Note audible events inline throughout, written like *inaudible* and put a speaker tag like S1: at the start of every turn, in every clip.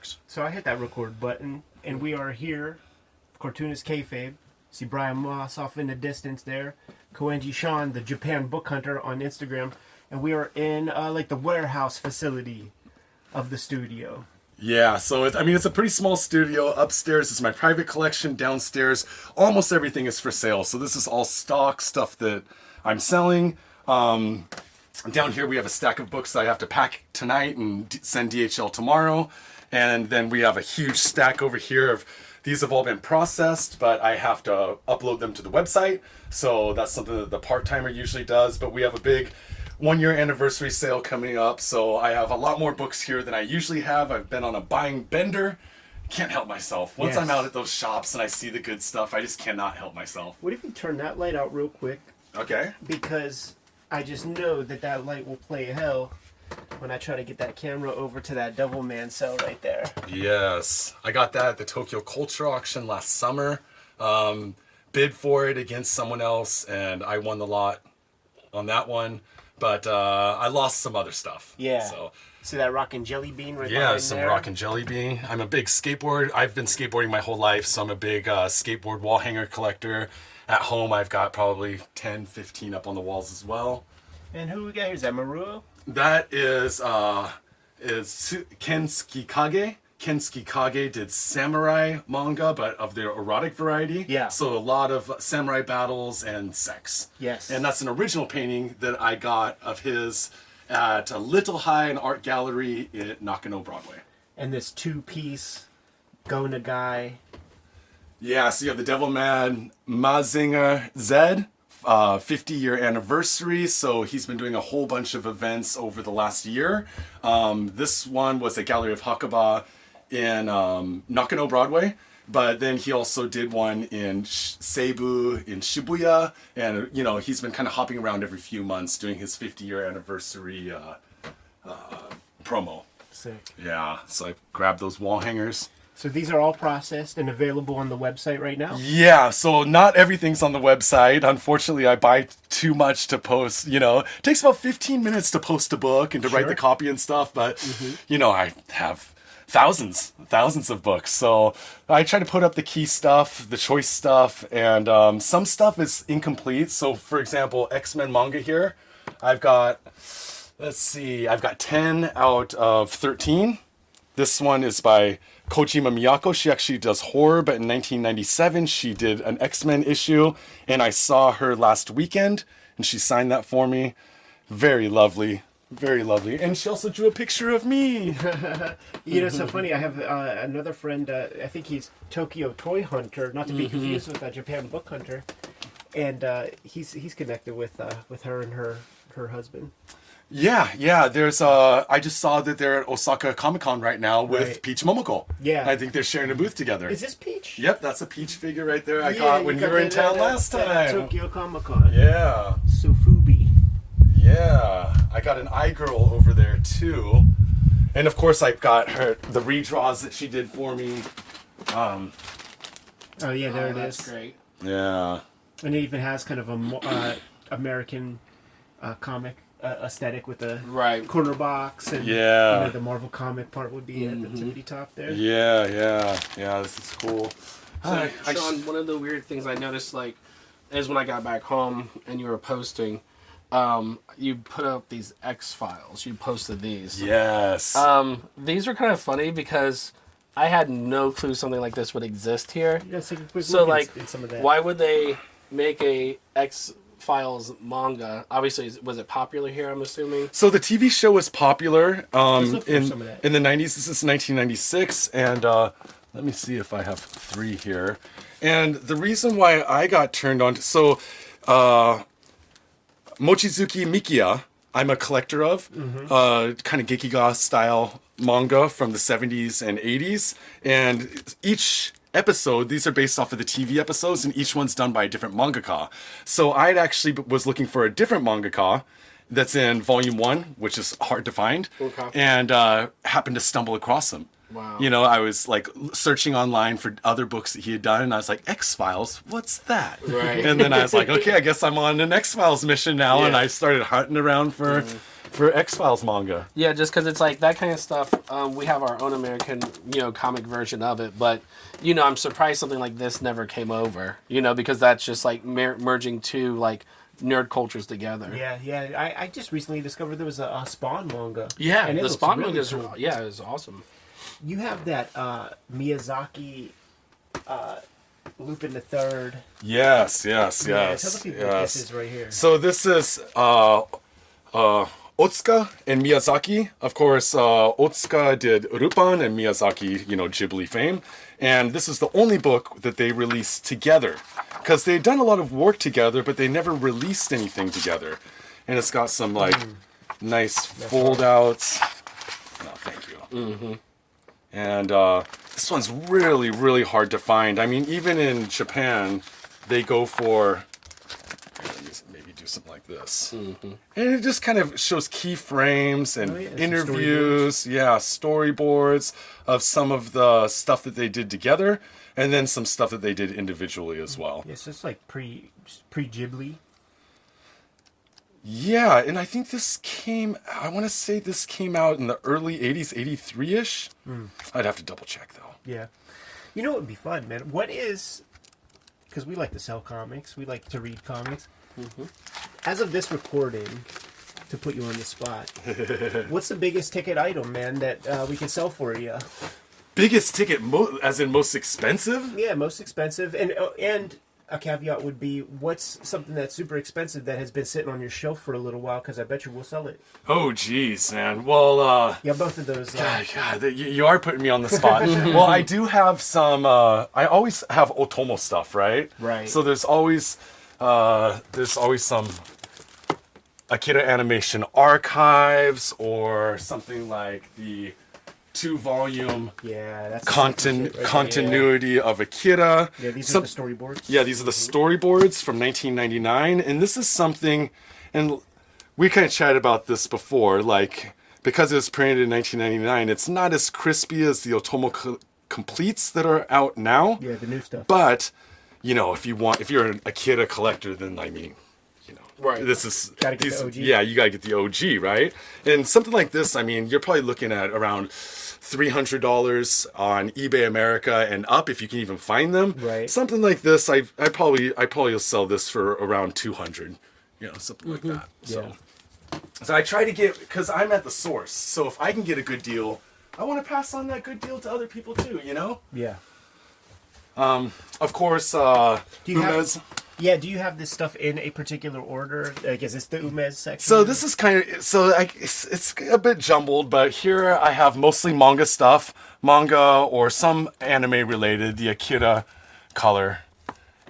S1: works.
S2: So I hit that record button, and we are here. Cartoonist kayfabe. See Brian Moss off in the distance there. Koenji Sean, the Japan book hunter on Instagram, and we are in uh, like the warehouse facility of the studio.
S3: Yeah, so it's, I mean, it's a pretty small studio. Upstairs is my private collection. Downstairs, almost everything is for sale. So this is all stock stuff that I'm selling. Um, down here, we have a stack of books that I have to pack tonight and d- send DHL tomorrow. And then we have a huge stack over here of these have all been processed, but I have to upload them to the website. So that's something that the part timer usually does. But we have a big one year anniversary sale coming up. So I have a lot more books here than I usually have. I've been on a buying bender. Can't help myself. Once I'm out at those shops and I see the good stuff, I just cannot help myself.
S2: What if you turn that light out real quick?
S3: Okay.
S2: Because I just know that that light will play hell when I try to get that camera over to that Devil Man cell right there.
S3: Yes, I got that at the Tokyo Culture Auction last summer. Um, bid for it against someone else, and I won the lot on that one. But uh, I lost some other stuff.
S2: Yeah.
S3: So
S2: See that Rockin' Jelly Bean right
S3: yeah, some
S2: there?
S3: Rockin' Jelly Bean. I'm a big skateboard. I've been skateboarding my whole life, so I'm a big uh, skateboard wall hanger collector. At home, I've got probably 10, 15 up on the walls as well.
S2: And who we got here? Is that Maruo?
S3: That is uh is Kensuke Kage. Kensuke Kage did samurai manga, but of the erotic variety.
S2: Yeah.
S3: So a lot of samurai battles and sex.
S2: Yes.
S3: And that's an original painting that I got of his at a Little High an art gallery at Nakano Broadway.
S2: And this two piece Go Nagai.
S3: Yeah, so you have the Devil Man Mazinger Zed, uh, 50 year anniversary. So he's been doing a whole bunch of events over the last year. Um, this one was at Gallery of Hakaba in um, Nakano Broadway. But then he also did one in Seibu, in Shibuya, and you know he's been kind of hopping around every few months doing his 50 year anniversary uh, uh, promo.
S2: Sick.
S3: Yeah, so I grabbed those wall hangers.
S2: So these are all processed and available on the website right now?
S3: Yeah, so not everything's on the website. Unfortunately, I buy too much to post. You know, it takes about 15 minutes to post a book and to write the copy and stuff. But, you know, I have thousands, thousands of books. So I try to put up the key stuff, the choice stuff, and um, some stuff is incomplete. So, for example, X Men manga here, I've got, let's see, I've got 10 out of 13. This one is by Kojima Miyako. She actually does horror, but in 1997 she did an X Men issue, and I saw her last weekend, and she signed that for me. Very lovely, very lovely. And she also drew a picture of me. *laughs*
S2: You know, it's so funny. I have uh, another friend. Uh, I think he's Tokyo Toy Hunter, not to be confused with uh, Japan Book Hunter, and uh, he's he's connected with uh, with her and her her husband.
S3: Yeah, yeah. There's uh, I just saw that they're at Osaka Comic Con right now with
S2: Right.
S3: Peach Momoko.
S2: Yeah.
S3: I think they're sharing a booth together.
S2: Is this Peach?
S3: Yep, that's a Peach figure right there. I
S2: Yeah,
S3: got when you
S2: got
S3: were in town
S2: at-
S3: last time.
S2: Tokyo Comic Con.
S3: Yeah.
S2: Sofubi.
S3: Yeah, I got an eye girl over there too, and of course I've got her the redraws that she did for me. Um,
S2: Oh yeah, there
S1: oh,
S2: it
S1: that's
S2: is.
S1: great.
S3: yeah,
S2: And it even has kind of a mo- uh, American uh, comic uh, aesthetic with the
S1: Right.
S2: corner box and
S3: Yeah.
S2: you know, the Marvel comic part would be at the tippity top there.
S3: yeah, yeah, yeah. This is cool.
S1: So,
S3: I- I-
S1: Sean, one of the weird things I noticed, like, is when I got back home and you were posting, um, you put up these X files. You posted these.
S3: yes.
S1: Um, these were kind of funny because I had no clue something like this would exist here.
S2: Yeah, take a quick
S1: So, like,
S2: in, in some of that.
S1: why would they make a X Files manga? Obviously, was it popular here? I'm assuming.
S3: so the TV show was popular um,
S2: Let's look for
S3: in
S2: some of that.
S3: in the '90s. This is 1996, and uh, let me see if I have three here. And the reason why I got turned on to so uh, Mochizuki Mikiya, I'm a collector of, uh, kind of Gekiga style manga from the 70s and 80s. And each episode, these are based off of the TV episodes, and each one's done by a different mangaka. So I actually was looking for a different mangaka that's in volume one, which is hard to find,
S1: Okay.
S3: and uh, happened to stumble across him.
S1: Wow.
S3: You know, I was like searching online for other books that he had done, and I was like, X Files, what's that?
S1: Right.
S3: And then I was like, okay, I guess I'm on an X Files mission now, *laughs* and I started hunting around for for X Files manga.
S1: Yeah, just because it's like that kind of stuff. Um, we have our own American, you know, comic version of it, but you know, I'm surprised something like this never came over. You know, because that's just like mer- merging two like nerd cultures together.
S2: Yeah, yeah. I, I just recently discovered there was a, a Spawn manga.
S1: Yeah,
S2: And
S1: the Spawn
S2: really
S1: manga is
S2: cool.
S1: yeah, is awesome.
S2: You have that uh, Miyazaki uh, Lupin the Third.
S3: Yes, yes, yes.
S2: Yeah,
S3: yes.
S2: tell the people what
S3: yes.
S2: this is right here.
S3: So this is uh, uh, Otsuka and Miyazaki. Of course, uh, Otsuka did Rupan and Miyazaki, you know, Ghibli fame. And this is the only book that they released together. Because they'd done a lot of work together, but they never released anything together. And it's got some, like, nice fold outs. No, thank you. Mhm. And uh, this one's really, really hard to find. I mean, even in Japan, they go for let me just maybe do something like this. Mm-hmm. And it just kind of shows keyframes and
S2: Oh, yeah, some
S3: interviews, yeah, storyboards of some of the stuff that they did together, and then some stuff that they did individually as well.
S2: Yes, it's like pre pre Ghibli.
S3: Yeah, and I think this came, I want to say this came out in the early 80s, 83 ish. Hmm. I'd have to double check though.
S2: Yeah. You know what would be fun, man? What is because we like to sell comics, we like to read comics. As of this recording, to put you on the spot, *laughs* what's the biggest ticket item, man, that uh, we can sell for you?
S3: Biggest ticket, mo- as in most expensive?
S2: Yeah, most expensive, and uh, and a caveat would be, what's something that's super expensive that has been sitting on your shelf for a little while? Because I bet you we'll sell it.
S3: Oh, geez, man. Well, uh,
S2: Yeah, both of those. Uh,
S3: God, God, you, you are putting me on the spot. *laughs* well, I do have some. Uh, I always have Otomo stuff, right?
S2: Right.
S3: So there's always, uh, there's always some Akira Animation archives or something like the two-volume
S2: yeah, that's
S3: contin-
S2: right
S3: continuity of Akira.
S2: Yeah, yeah these
S3: Some-
S2: are the storyboards.
S3: yeah, these are the storyboards from 1999, and this is something, and we kind of chatted about this before, like because it was printed in 1999, it's not as crispy as the Otomo co- completes that are out now.
S2: Yeah, the new stuff.
S3: But you know, if you want, if you're a kid, a collector, then I mean, you know,
S1: Right.
S3: This is
S2: Gotta get
S3: these-
S2: the OG.
S3: Yeah, you gotta get the OG, right? And something like this, I mean, you're probably looking at around. Three hundred dollars on eBay America and up if you can even find them.
S2: Right.
S3: Something like this, I I probably I probably will sell this for around two hundred, you know, something like mm-hmm. that. So, so I try to get because I'm at the source. So if I can get a good deal, I want to pass on that good deal to other people too. You know.
S2: Yeah.
S3: Of course, uh,
S2: Do you have- Yeah, do you have this stuff in a particular order? Like, is this the Umez section?
S3: So this is kind of so I, it's, it's a bit jumbled, but here I have mostly manga stuff, manga or some anime related, the Akira color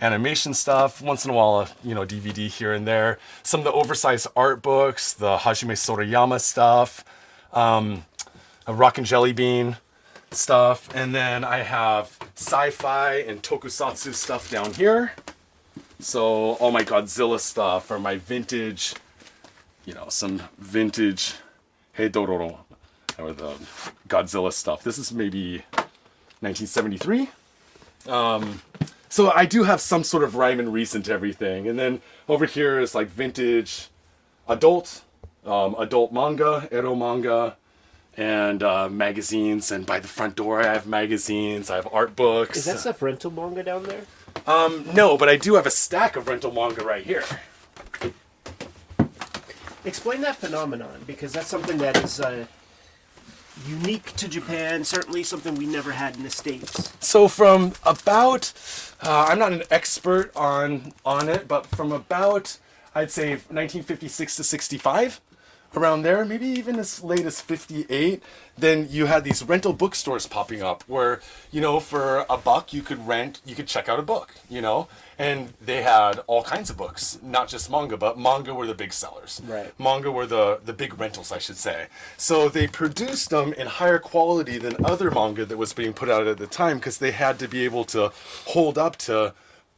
S3: animation stuff. Once in a while, a, you know, DVD here and there. Some of the oversized art books, the Hajime Sorayama stuff, um, a Rockin' Jelly Bean stuff, and then I have sci-fi and tokusatsu stuff down here. So all my Godzilla stuff or my vintage, you know, some vintage Hey Dororo or the Godzilla stuff. This is maybe 1973. Um, so I do have some sort of rhyme and reason to everything. And then over here is like vintage adult, um, adult manga, ero manga, and uh, magazines. And by the front door, I have magazines. I have art books.
S2: Is that stuff rental manga down there?
S3: No, but I do have a stack of rental manga right here.
S2: Explain that phenomenon because that's something that is uh, unique to Japan. Certainly something we never had in the states.
S3: So from about, uh, I'm not an expert on on it, but from about, I'd say 1956 to 65, around there, maybe even as late as 58. Then you had these rental bookstores popping up where you know for a buck you could rent, you could check out a book, you know, and they had all kinds of books, not just manga, but manga were the big sellers.
S2: Right.
S3: manga were the the big rentals, I should say. So they produced them in higher quality than other manga that was being put out at the time because they had to be able to hold up to,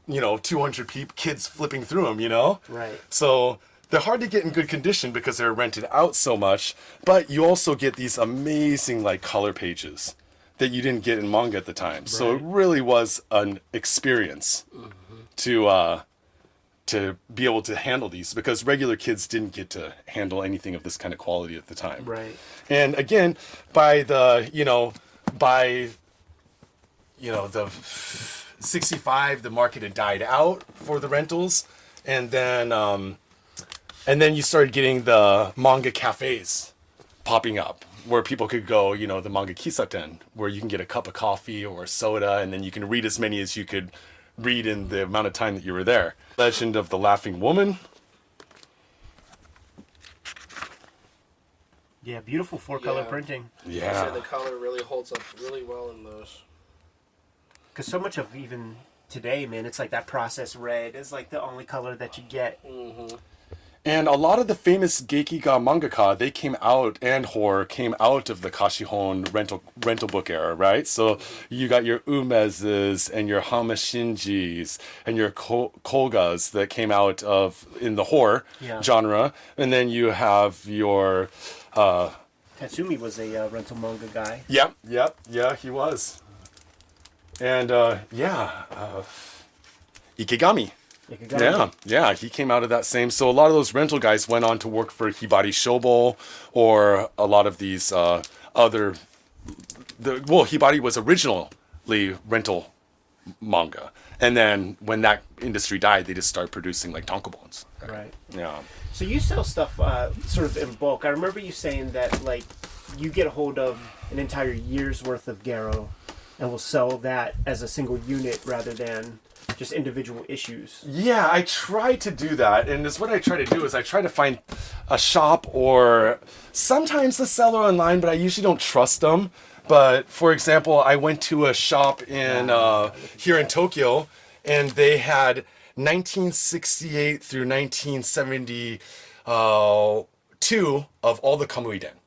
S3: you know, 200 peop kids flipping through them. You know.
S2: Right.
S3: So they're hard to get in good condition because they're rented out so much. But you also get these amazing like color pages that you didn't get in manga at the time. So it really was an experience to uh, to be able to handle these because regular kids didn't get to handle anything of this kind of quality at the time.
S2: Right.
S3: And again, by the you know, by you know the 65, the market had died out for the rentals, and then um, and then you started getting the manga cafes popping up where people could go, you know, the manga kisaten, where you can get a cup of coffee or soda, and then you can read as many as you could read in the amount of time that you were there. Legend of the Laughing Woman.
S2: Yeah, beautiful four color
S1: Yeah.
S2: printing.
S3: Yeah.
S1: the color really holds up really well in those.
S2: Because so much of even today, man, it's like that process red is like the only color that you get. Mm-hmm.
S3: And a lot of the famous Gekiga mangaka, they came out, and horror came out of the Kashihon rental rental book era, right? So you got your Umezes and your Hamashinjis and your Ko- Kolgas that came out of in the horror
S2: Yeah.
S3: genre, and then you have your, uh,
S2: Tatsumi was a uh, rental manga guy.
S3: yep, yep, yeah, he was, and uh, yeah, uh, Ikegami.
S2: Ikigami.
S3: Yeah, yeah, he came out of that same. So a lot of those rental guys went on to work for Hibari Shobo or a lot of these uh, other. The well, Hibari was originally rental manga, and then when that industry died, they just started producing like tankobons.
S2: Right.
S3: Yeah.
S2: So you sell stuff uh, sort of in bulk. I remember you saying that like you get a hold of an entire year's worth of Garo and will sell that as a single unit rather than just individual issues.
S3: Yeah, I try to do that, and it's what I try to do is I try to find a shop or sometimes the seller online, but I usually don't trust them. But for example, I went to a shop in uh, here in Tokyo, and they had 1968 through 1972 of all the Kamui Kamuiden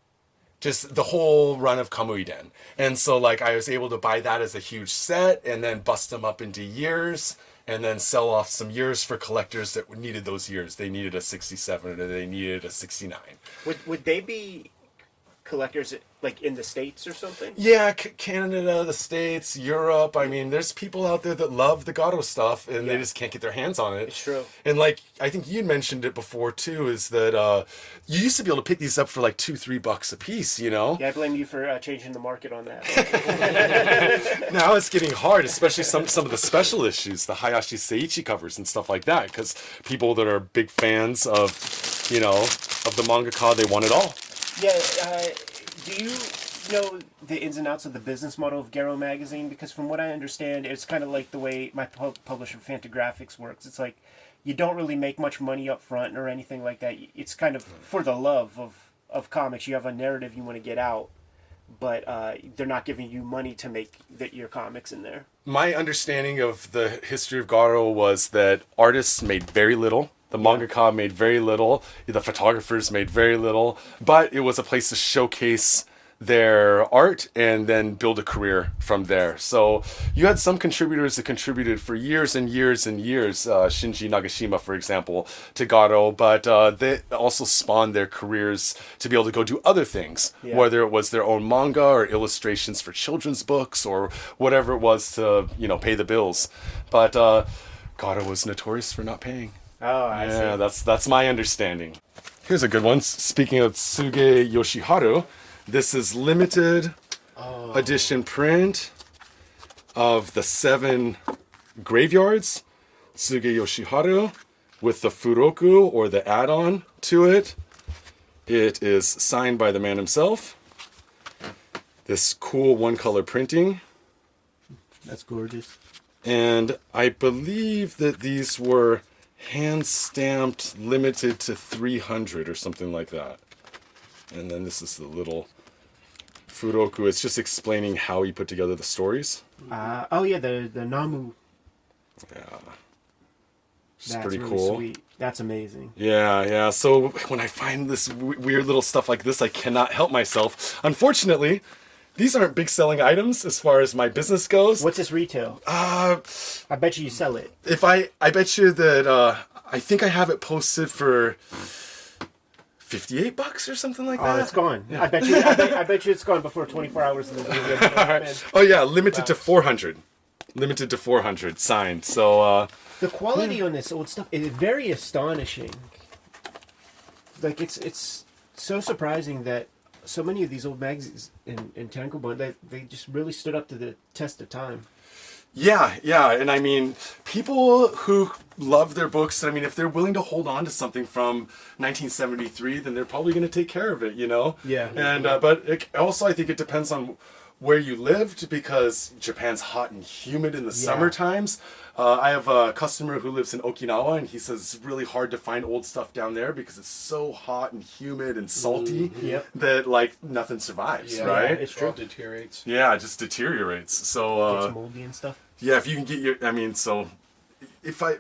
S3: just the whole run of Kamuiden. And so like I was able to buy that as a huge set and then bust them up into years and then sell off some years for collectors that needed those years. They needed a 67 or they needed a 69.
S2: Would would they be collectors like in the states or something?
S3: Yeah, C- Canada, the States, Europe. I mean, there's people out there that love the Garo stuff and they just can't get their hands on it.
S2: It's true.
S3: And like I think you mentioned it before too, is that uh, you used to be able to pick these up for like two, three bucks a piece. You know.
S2: Yeah, I blame you for uh, changing the market on that. *laughs* *laughs*
S3: now it's getting hard, especially some some of the special issues, the Hayashi Seiichi covers and stuff like that, because people that are big fans of, you know, of the manga mangaka, they want it all.
S2: Yeah, uh, do you know the ins and outs of the business model of Garo magazine? Because from what I understand, it's kind of like the way my pub- publisher Fantagraphics works. It's like you don't really make much money up front or anything like that. It's kind of for the love of of comics. You have a narrative you want to get out, but uh, they're not giving you money to make the, your comics in there.
S3: My understanding of the history of Garo was that artists made very little. The manga mangaka made very little. The photographers made very little. But it was a place to showcase their art and then build a career from there. So you had some contributors that contributed for years and years and years. Uh, Shinji Nagashima, for example, to Garo, but uh, they also spawned their careers to be able to go do other things,
S2: Yeah.
S3: whether it was their own manga or illustrations for children's books or whatever it was to you know pay the bills. But uh, Garo was notorious for not paying.
S2: Oh, I
S3: Yeah,
S2: see.
S3: that's that's my understanding. Here's a good one. Speaking of Tsuge Yoshiharu, this is limited oh. edition print of the seven graveyards. Tsuge Yoshiharu with the Furoku or the add-on to it. It is signed by the man himself. This cool one-color printing.
S2: That's gorgeous.
S3: And I believe that these were hand stamped, limited to 300 or something like that. And then this is the little Furoku. It's just explaining how he put together the stories.
S2: Uh, oh yeah, the the Namu.
S3: Yeah. It's
S2: That's
S3: pretty
S2: really
S3: cool.
S2: Sweet. That's amazing.
S3: Yeah, yeah. So when I find this w- weird little stuff like this, I cannot help myself. Unfortunately, these aren't big selling items as far as my business goes.
S2: What's this retail?
S3: Uh,
S2: I bet you you sell it.
S3: if I I bet you that uh I think I have it posted for 58 bucks or something like that.
S2: Oh, it's gone. I bet you. I bet, I bet you it's gone before 24 hours of the video. *laughs* Man.
S3: Oh yeah, limited to 400. Limited to 400 signed. So uh
S2: The quality on this old stuff is very astonishing. Like it's it's so surprising that so many of these old magazines in, in Tankobon they they just really stood up to the test of time.
S3: Yeah, yeah, and I mean, people who love their books. I mean, if they're willing to hold on to something from 1973, then they're probably going to take care of it, you know.
S2: Yeah.
S3: And uh, but it, also, I think it depends on where you lived because Japan's hot and humid in the summer times. Uh, I have a customer who lives in Okinawa, and he says it's really hard to find old stuff down there because it's so hot and humid and salty
S2: Yep.
S3: that like nothing survives,
S1: Yeah,
S3: right?
S2: it's true.
S1: All deteriorates.
S3: Yeah, it just deteriorates. So uh,
S2: Gets moldy and stuff.
S3: yeah, if you can get your, I mean, so if I,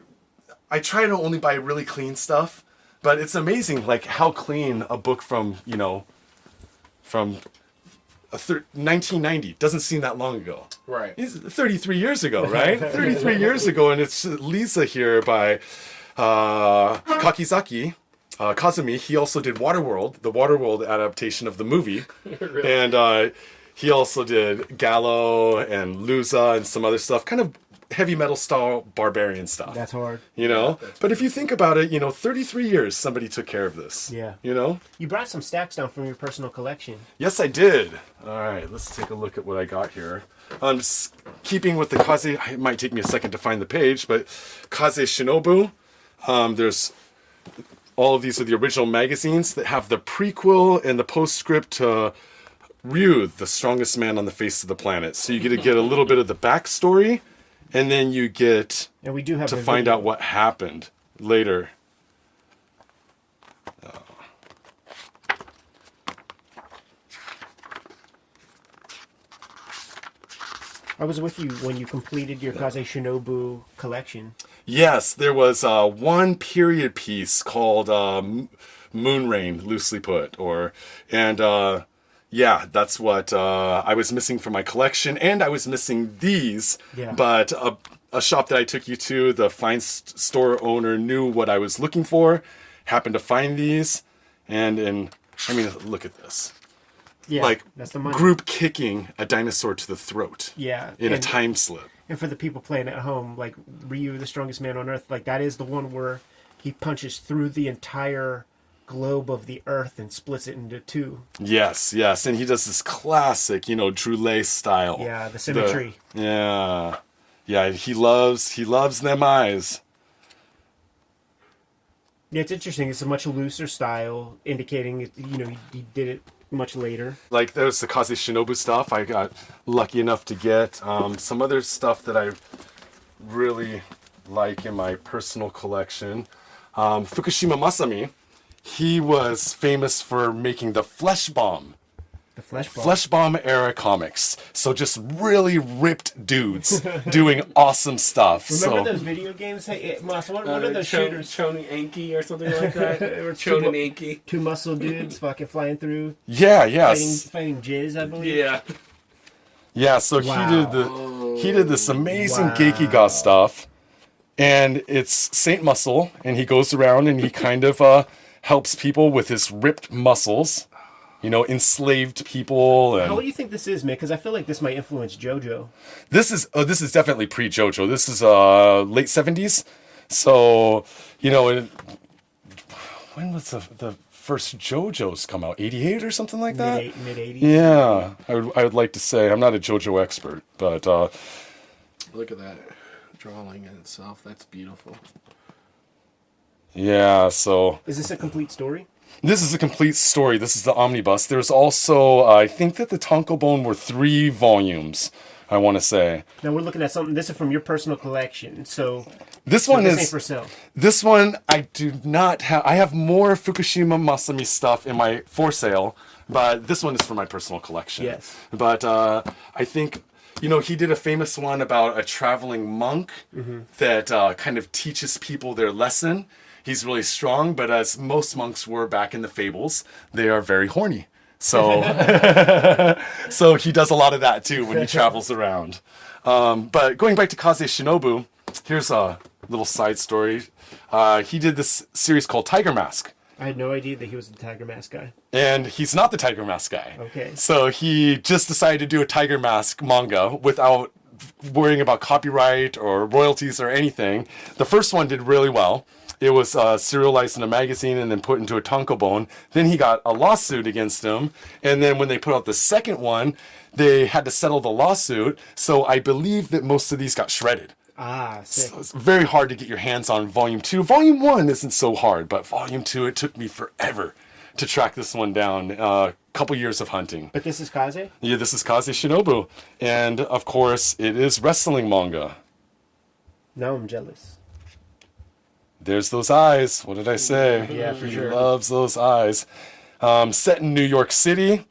S3: I try to only buy really clean stuff, but it's amazing like how clean a book from you know, from thir- 1990 doesn't seem that long ago.
S1: Right.
S3: It's 33 years ago, *laughs* right? 33 years ago, and it's Lisa here by uh, Kakizaki. Uh, Kazumi, he also did Waterworld, the Waterworld adaptation of the movie. *laughs* And uh, he also did Gallo and Luza and some other stuff, kind of heavy metal style barbarian stuff.
S2: That's hard.
S3: you know? But if you think about it, you know, 33 years somebody took care of this.
S2: Yeah.
S3: You know?
S2: You brought some stacks down from your personal collection.
S3: Yes, I did. All right, let's take a look at what I got here. Um, s- keeping with the Kaze, it might take me a second to find the page, but Kaze Shinobu. Um, there's all of these are the original magazines that have the prequel and the postscript to Ryu, the strongest man on the face of the planet. So you get to get a little bit of the backstory, and then you get
S2: And we do have
S3: to find
S2: video.
S3: out what happened later.
S2: I was with you when you completed your Kaze Shinobu collection.
S3: Yes, there was uh, one period piece called uh, M- Moon Rain, loosely put, or and uh, yeah, that's what uh, I was missing from my collection, and I was missing these.
S2: Yeah.
S3: But a, a shop that I took you to, the fine st- store owner knew what I was looking for, happened to find these, and in I mean, look at this,
S2: Yeah,
S3: like
S2: that's the money.
S3: group kicking a dinosaur to the throat.
S2: Yeah,
S3: In a time slip.
S2: And for the people playing at home, like Ryu, the strongest man on earth, like that is the one where he punches through the entire globe of the earth and splits it into two.
S3: Yes, yes, and he does this classic, you know, Druillet style.
S2: Yeah, the symmetry.
S3: yeah, yeah. He loves he loves them eyes.
S2: Yeah, it's interesting. It's a much looser style, indicating it, you know he, he did it much later.
S3: Like there's the Kaze Shinobu stuff. I got lucky enough to get um, some other stuff that I really like in my personal collection. Um, Fukushima Masami, he was famous for making the Flesh Bomb.
S2: The flesh ball.
S3: Flesh Bomb era comics. So just really ripped dudes *laughs* doing awesome stuff.
S2: Remember
S3: so
S2: those video games? Hey, eh, Moss, what,
S1: Uh,
S2: are those
S1: Chon-
S2: shooters?
S1: Cho Aniki or something like *laughs* that.
S2: Or two
S1: Chonin
S2: bu-
S1: Anki.
S2: Two muscle dudes fucking flying through,
S3: yeah,
S2: fighting, fighting jizz, I believe.
S1: Yeah.
S3: Yeah, so
S2: Wow.
S3: he did the he did this amazing
S2: Wow.
S3: Gekiga stuff. And it's Saint Muscle, and he goes around and he kind of uh, helps people with his ripped muscles, you know, enslaved people.
S2: How
S3: And
S2: do you think this is, man? Because I feel like this might influence JoJo.
S3: this is oh, this is definitely pre JoJo. This is uh, late seventies, so you know, it, when was the the first JoJo's come out? Eighty eight or something like that.
S2: Mid mid eighties.
S3: Yeah, I would I would like to say I'm not a JoJo expert, but uh,
S1: Look at that drawing in itself. That's beautiful.
S3: Yeah, so.
S2: Is this a complete story?
S3: This is a complete story. This is the omnibus. There's also, uh, I think that the tankobon were three volumes. I want to say
S2: Now we're looking at something. This is from your personal collection, so,
S3: this
S2: so
S3: one
S2: this
S3: is
S2: for sale.
S3: this one. I do not have. I have more Fukushima Masami stuff in my for sale, but this one is for my personal collection.
S2: Yes.
S3: But uh, I think you know he did a famous one about a traveling monk that uh, kind of teaches people their lesson. He's really strong, but as most monks were back in the fables, they are very horny. So, *laughs* so he does a lot of that too when he travels around. Um, but going back to Kaze Shinobu, here's a little side story. Uh, he did this series called Tiger Mask.
S2: I had no idea that he was the Tiger Mask guy.
S3: And he's not the Tiger Mask guy.
S2: Okay.
S3: So he just decided to do a Tiger Mask manga without worrying about copyright or royalties or anything. The first one did really well. It was uh, serialized in a magazine and then put into a tankobon. Then he got a lawsuit against him. And then when they put out the second one, they had to settle the lawsuit. So I believe that most of these got shredded.
S2: Ah, sick.
S3: It's very hard to get your hands on volume two. Volume one isn't so hard, but volume two, it took me forever to track this one down. A uh, couple years of hunting.
S2: But this is Kaze?
S3: Yeah, this is Kaze Shinobu. And of course, it is wrestling manga.
S2: Now I'm jealous.
S3: There's those eyes. What did I say?
S2: Yeah, for
S3: he
S2: sure.
S3: loves those eyes. Um, set in New York City,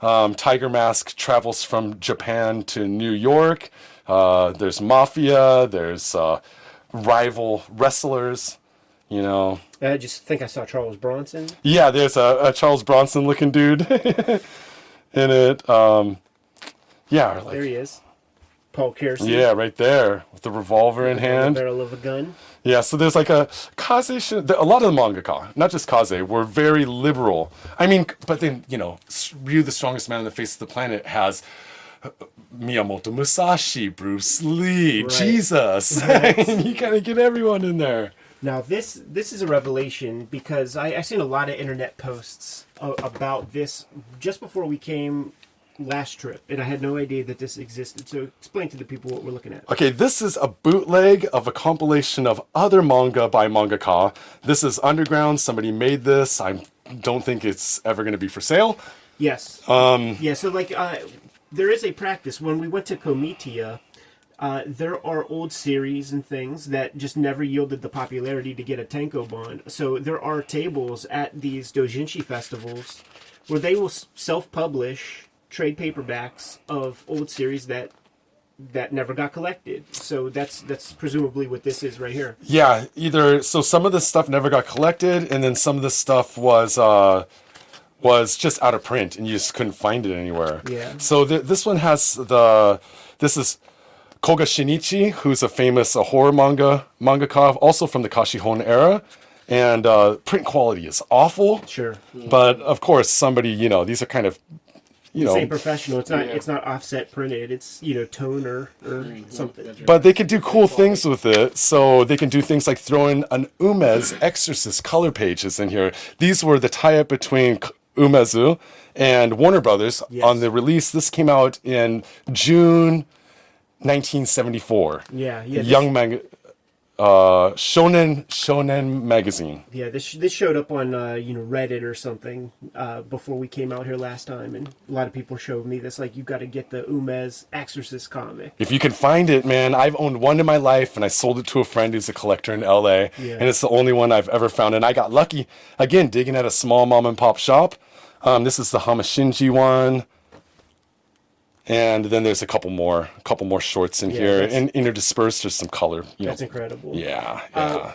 S3: um, Tiger Mask travels from Japan to New York. Uh, there's mafia. There's uh, rival wrestlers. You know,
S2: I just think I saw Charles Bronson.
S3: yeah. There's a, a Charles Bronson looking dude *laughs* in it. Um, yeah, like-
S2: There he is. Paul Kersey.
S3: yeah, right there with the revolver in
S2: The
S3: hand.
S2: barrel of a gun.
S3: Yeah, so there's like a Kaze. A lot of the mangaka, not just Kaze, were very liberal. I mean, but then you know, Ryu, the strongest man on the face of the planet, has uh, Miyamoto Musashi, Bruce Lee,
S2: Right.
S3: Jesus. *laughs* you kind of get everyone in there.
S2: Now this this is a revelation because I I seen a lot of internet posts about this just before we came last trip, and I had no idea that this existed. So explain to the people what we're looking at.
S3: Okay, this is a bootleg of a compilation of other manga by mangaka. This is underground. Somebody made this. I don't think it's ever going to be for sale.
S2: Yes. Um. Yeah. So like, uh, there is a practice when we went to Comitia. Uh, there are old series and things that just never yielded the popularity to get a tankobon. So there are tables at these doujinshi festivals where they will self-publish trade paperbacks of old series that that never got collected. So that's that's presumably what this is right here.
S3: Yeah, either so some of this stuff never got collected, and then some of this stuff was uh, was just out of print, and you just couldn't find it anywhere.
S2: Yeah.
S3: So th- this one has the this is Koga Shinichi, who's a famous uh, horror manga mangaka, also from the Kashihon era, and uh, print quality is awful.
S2: Sure.
S3: But of course, somebody you know these are kind of you know
S2: Same professional. It's not
S1: Yeah.
S2: it's not offset printed. It's you know tone or, or something.
S3: But they can do cool things with it. So they can do things like throwing an Umez Exorcist color pages in here. These were the tie up between Umezu and Warner Brothers
S2: Yes.
S3: on the release. This came out in June 1974.
S2: Yeah, yeah.
S3: Young mag- uh, Shonen Shonen magazine.
S2: Yeah, this this showed up on uh, you know Reddit or something uh, before we came out here last time, and a lot of people showed me this. Like, you've got to get the Umez Exorcist comic.
S3: If you can find it, man, I've owned one in my life, and I sold it to a friend who's a collector in LA,
S2: Yeah.
S3: and it's the only one I've ever found. And I got lucky again digging at a small mom and pop shop. Um, this is the Hamashinji one, and then there's a couple more, a couple more shorts in
S2: Yeah,
S3: here, and interdispersed there's some color. You
S2: That's
S3: know,
S2: incredible.
S3: yeah, yeah.
S2: Uh,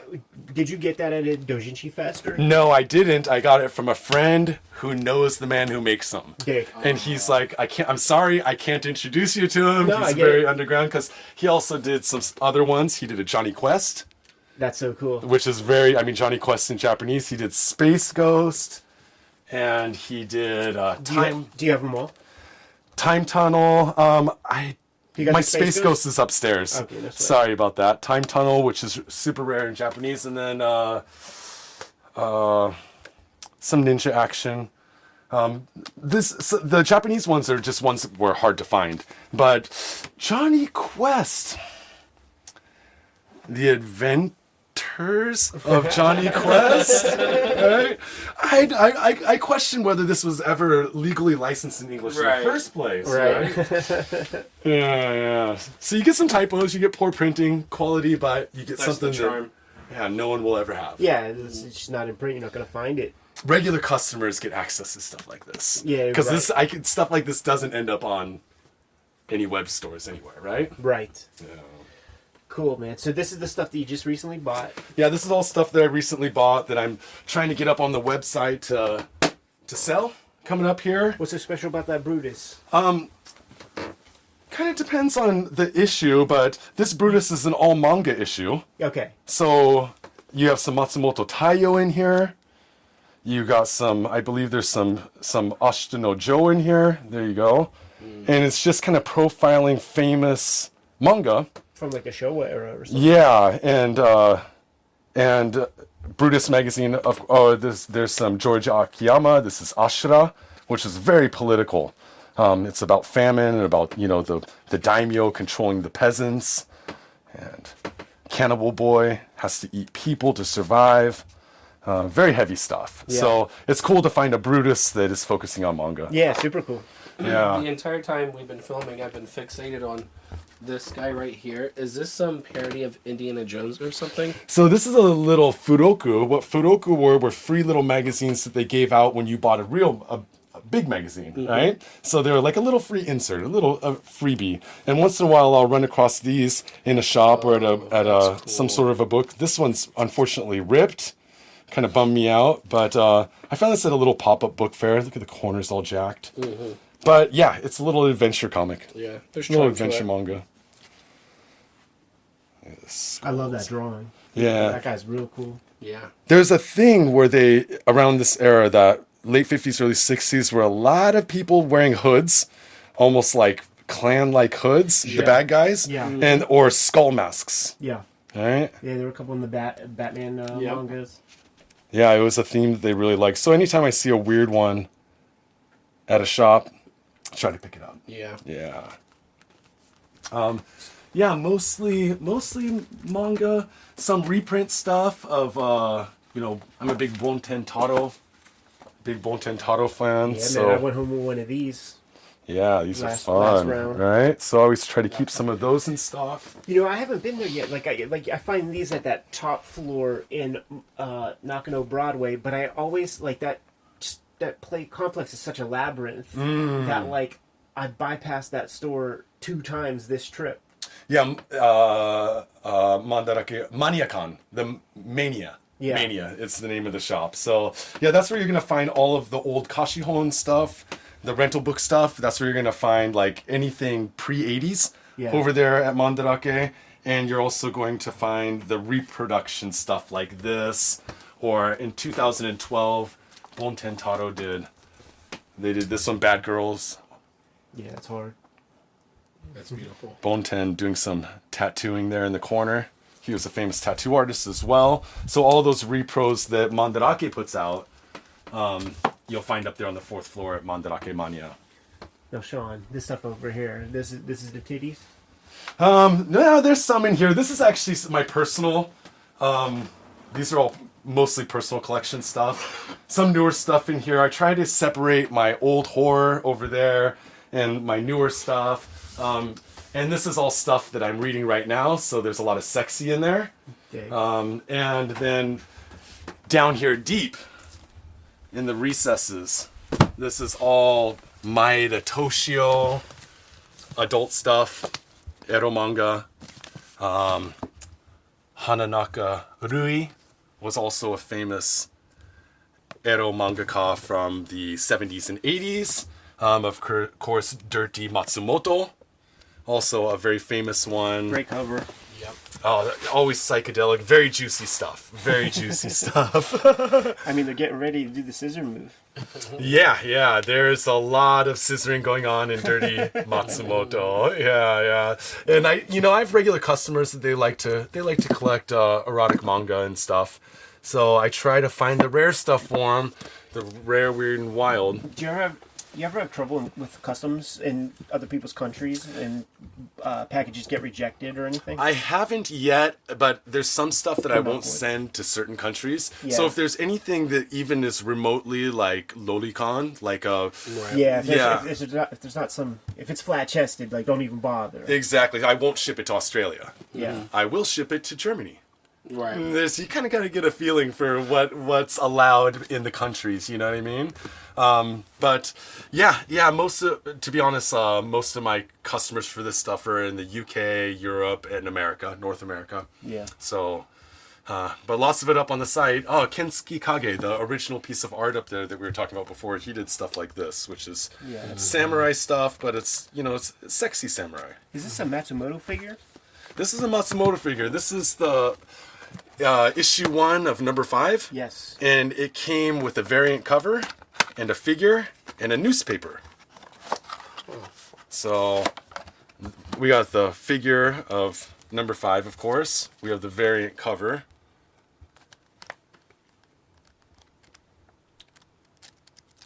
S2: did you get that at a Dojinshi Fest or?
S3: No, I didn't. I got it from a friend who knows the man who makes them.
S2: Okay.
S3: And he's like, I can't. I'm sorry, I can't introduce you to him.
S2: No,
S3: he's very
S2: it.
S3: underground because he also did some other ones. He did a Jonny Quest,
S2: That's so cool.
S3: which is very. I mean, Jonny Quest in Japanese. He did Space Ghost, and he did uh,
S2: Do you,
S3: Time
S2: do you have them all?
S3: Time Tunnel. Um, I. My
S2: Space
S3: Space,
S2: Ghost?
S3: Is upstairs.
S2: Okay, right.
S3: Sorry about that. Time Tunnel, which is super rare in Japanese, and then uh, uh, some ninja action. Um, this so the Japanese ones are just ones that were hard to find, but Jonny Quest, the Adventures of Johnny Quest. right? I, I, I, I question whether this was ever legally licensed in English
S1: Right.
S3: in the first place.
S2: Right. *laughs*
S3: Yeah, yeah. So you get some typos, you get poor printing quality, but you get
S1: That's
S3: something
S1: charm.
S3: that yeah, no one will ever have.
S2: yeah, it's, it's just not in print. You're not gonna find it.
S3: Regular customers get access to stuff like this.
S2: Yeah,
S3: because
S2: right.
S3: this I can stuff like this doesn't end up on any web stores anywhere, right?
S2: Right.
S3: Yeah.
S2: Cool, man. So this is the stuff that you just recently bought.
S3: Yeah, this is all stuff that I recently bought that I'm trying to get up on the website to to sell. Coming up here.
S2: What's so special about that Brutus?
S3: Um, Kind of depends on the issue, but this Brutus is an all manga issue.
S2: Okay.
S3: So you have some Matsumoto Taiyo in here. You got some, I believe there's some some Ashita no Joe in here. There you go. And it's just kind of profiling famous manga.
S2: From like a Showa era or something.
S3: Yeah, and uh, and uh, Brutus magazine. Of oh, there's there's some George Akiyama. This is Ashura, which is very political. Um, it's about famine and about you know the the daimyo controlling the peasants, and Cannibal Boy has to eat people to survive. Uh, very heavy stuff.
S2: Yeah.
S3: So it's cool to find a Brutus that is focusing on manga.
S2: Yeah, super cool.
S3: Yeah.
S1: The entire time we've been filming, I've been fixated on this guy right here. Is this some parody of Indiana Jones or something?
S3: So this is a little Furoku. What Furoku were were free little magazines that they gave out when you bought a real a, a big magazine, right? So they're like a little free insert, a little a freebie. And once in a while, I'll run across these in a shop or at a at a
S1: that's
S3: some sort of a book. This one's unfortunately ripped. Kind of bummed me out, but uh, I found this at a little pop up book fair. Look at the corners all jacked. But yeah, it's a little adventure comic,
S1: Yeah, there's
S3: a little
S1: charm to
S3: adventure
S1: it.
S3: manga.
S2: I love that drawing.
S3: Yeah.
S2: That guy's real cool.
S1: Yeah,
S3: there's a thing where they around this era that late 50s early 60s where a lot of people wearing hoods almost like clan like hoods the bad guys
S2: Yeah.
S3: and or skull masks
S2: Yeah.
S3: right
S2: Yeah, there were a couple in the Bat Batman uh,
S1: Yep.
S2: mangas.
S3: yeah it was a theme that they really liked so anytime i see a weird one at a shop I try to pick it up
S1: yeah.
S3: yeah um yeah mostly mostly manga some reprint stuff of uh you know i'm a big bonten taro big bonten taro fan
S2: Yeah,
S3: so
S2: man, I went home with one of these.
S3: Yeah, these
S2: Last-
S3: are fun, right? So I always try to keep some of those in stock.
S2: You know, I haven't been there yet. Like, I like I find these at that top floor in uh, Nakano Broadway, but I always like that. That play complex is such a labyrinth
S3: Mm.
S2: that like I bypassed that store two times this trip.
S3: Yeah, uh, uh, Mandarake Maniakan, the Mania.
S2: Yeah.
S3: Mania, it's the name of the shop. So yeah, that's where you're gonna find all of the old Kashihon stuff, the rental book stuff. That's where you're gonna find like anything pre '80s
S2: Yeah.
S3: over there at Mandarake, and you're also going to find the reproduction stuff like this. Or in 2012, Bonten Taro did. They did this one, Bad Girls.
S2: Yeah, it's hard.
S1: That's beautiful.
S3: Bonten doing some tattooing there in the corner. He was a famous tattoo artist as well. So all those repros that Mandarake puts out, um, you'll find up there on the fourth floor at Mandarake Mania.
S2: No, Sean, this stuff over here. This is this is the titties.
S3: Um, no, there's some in here. This is actually my personal. Um, these are all mostly personal collection stuff. Some newer stuff in here. I try to separate my old horror over there and my newer stuff. Um, and this is all stuff that I'm reading right now, so there's a lot of sexy in there.
S2: Okay.
S3: Um, and then down here deep in the recesses, this is all Maeda Toshio adult stuff, ero manga. Um, Hananaka Rui was also a famous ero mangaka from the 70s and 80s. Um, of cour- course, Dirty Matsumoto, also a very famous one.
S2: Great cover.
S1: Yep.
S3: Oh, always psychedelic, very juicy stuff. Very juicy *laughs* stuff.
S2: I mean, they're getting ready to do the scissor move. *laughs*
S3: Yeah, yeah. There's a lot of scissoring going on in Dirty *laughs* Matsumoto. Yeah, yeah. And I, you know, I have regular customers that they like to they like to collect uh, erotic manga and stuff. So I try to find the rare stuff for them, the rare, weird, and wild.
S2: Do you ever have you ever have trouble with customs in other people's countries and uh, packages get rejected or anything?
S3: I haven't yet, but there's some stuff that I
S2: Come up
S3: won't
S2: with.
S3: send to certain countries.
S2: Yeah.
S3: So if there's anything that even is remotely like lolicon, like uh, a
S2: yeah, if there's,
S3: Yeah.
S2: If, there's not, if there's not some, if it's flat chested, like don't even bother.
S3: exactly, I won't ship it to Australia.
S2: yeah, mm-hmm.
S3: I will ship it to Germany.
S1: Right.
S3: Mm, there's you kind of got to get a feeling for what what's allowed in the countries. You know what I mean? Um, but yeah, yeah. Most of, to be honest, uh, most of my customers for this stuff are in the UK, Europe, and America, North America.
S2: yeah.
S3: So, uh, but lots of it up on the site. Oh, Kensuke Kage, the original piece of art up there that we were talking about before, he did stuff like this, which is
S2: Yeah.
S3: samurai stuff, but it's you know it's sexy samurai.
S2: Is this a Matsumoto figure?
S3: This is a Matsumoto figure. This is the uh, issue one of number five.
S2: Yes.
S3: And it came with a variant cover and a figure and a newspaper. So we got the figure of number five, of course. We have the variant cover.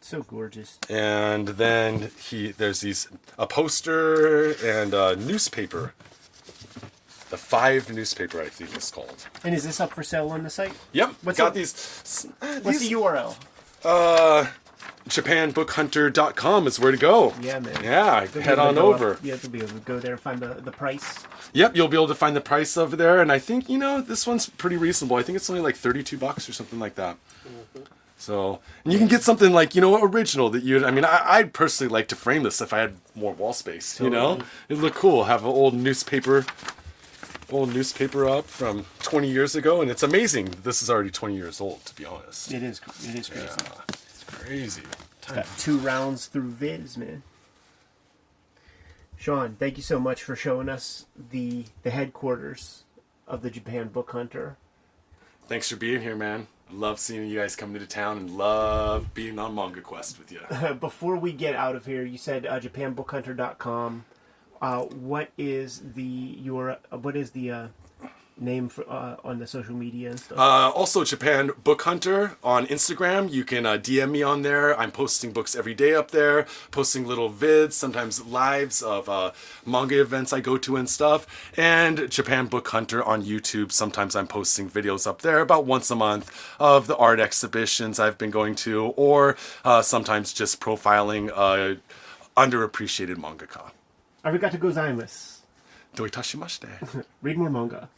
S2: So gorgeous.
S3: and then he there's these a poster and a newspaper the five newspaper i think it's called
S2: And is this up for sale on the site?
S3: yep
S2: What's
S3: got
S2: the-
S3: these uh,
S2: What's the URL?
S3: uh japanbookhunter.com is where to go.
S2: Yeah, man.
S3: yeah
S2: You'll
S3: head on over.
S2: Up, yeah, you'll be able to go there and find the, the price.
S3: yep you'll be able to find the price over there and i think you know this one's pretty reasonable. I think it's only like 32 bucks or something like that. Mm-hmm. So and you can get something like you know original that you i mean I, i'd personally like to frame this if i had more wall space you know? It'd look cool. Have an old newspaper old newspaper up from 20 years ago and it's amazing. This is already 20 years old to be honest.
S2: It is. It is crazy.
S3: Yeah, it's crazy
S2: Got two rounds through Viz, man. Sean, thank you so much for showing us the the headquarters of the Japan Book Hunter.
S3: thanks for being here man I love seeing you guys come into town and love being on manga quest with you *laughs*
S2: Before we get out of here, you said uh, JapanBookHunter.com. Uh, what is the your uh, what is the uh, name for, uh, on the social media and stuff?
S3: Uh, also, Japan Book Hunter on Instagram. You can uh, DM me on there. I'm posting books every day up there, posting little vids, sometimes lives of uh, manga events I go to and stuff. And Japan Book Hunter on YouTube. Sometimes I'm posting videos up there about once a month of the art exhibitions I've been going to, or uh, sometimes just profiling uh, underappreciated mangaka.
S2: Arigato gozaimasu.
S3: Doitashimashite. *laughs*
S2: Read more manga.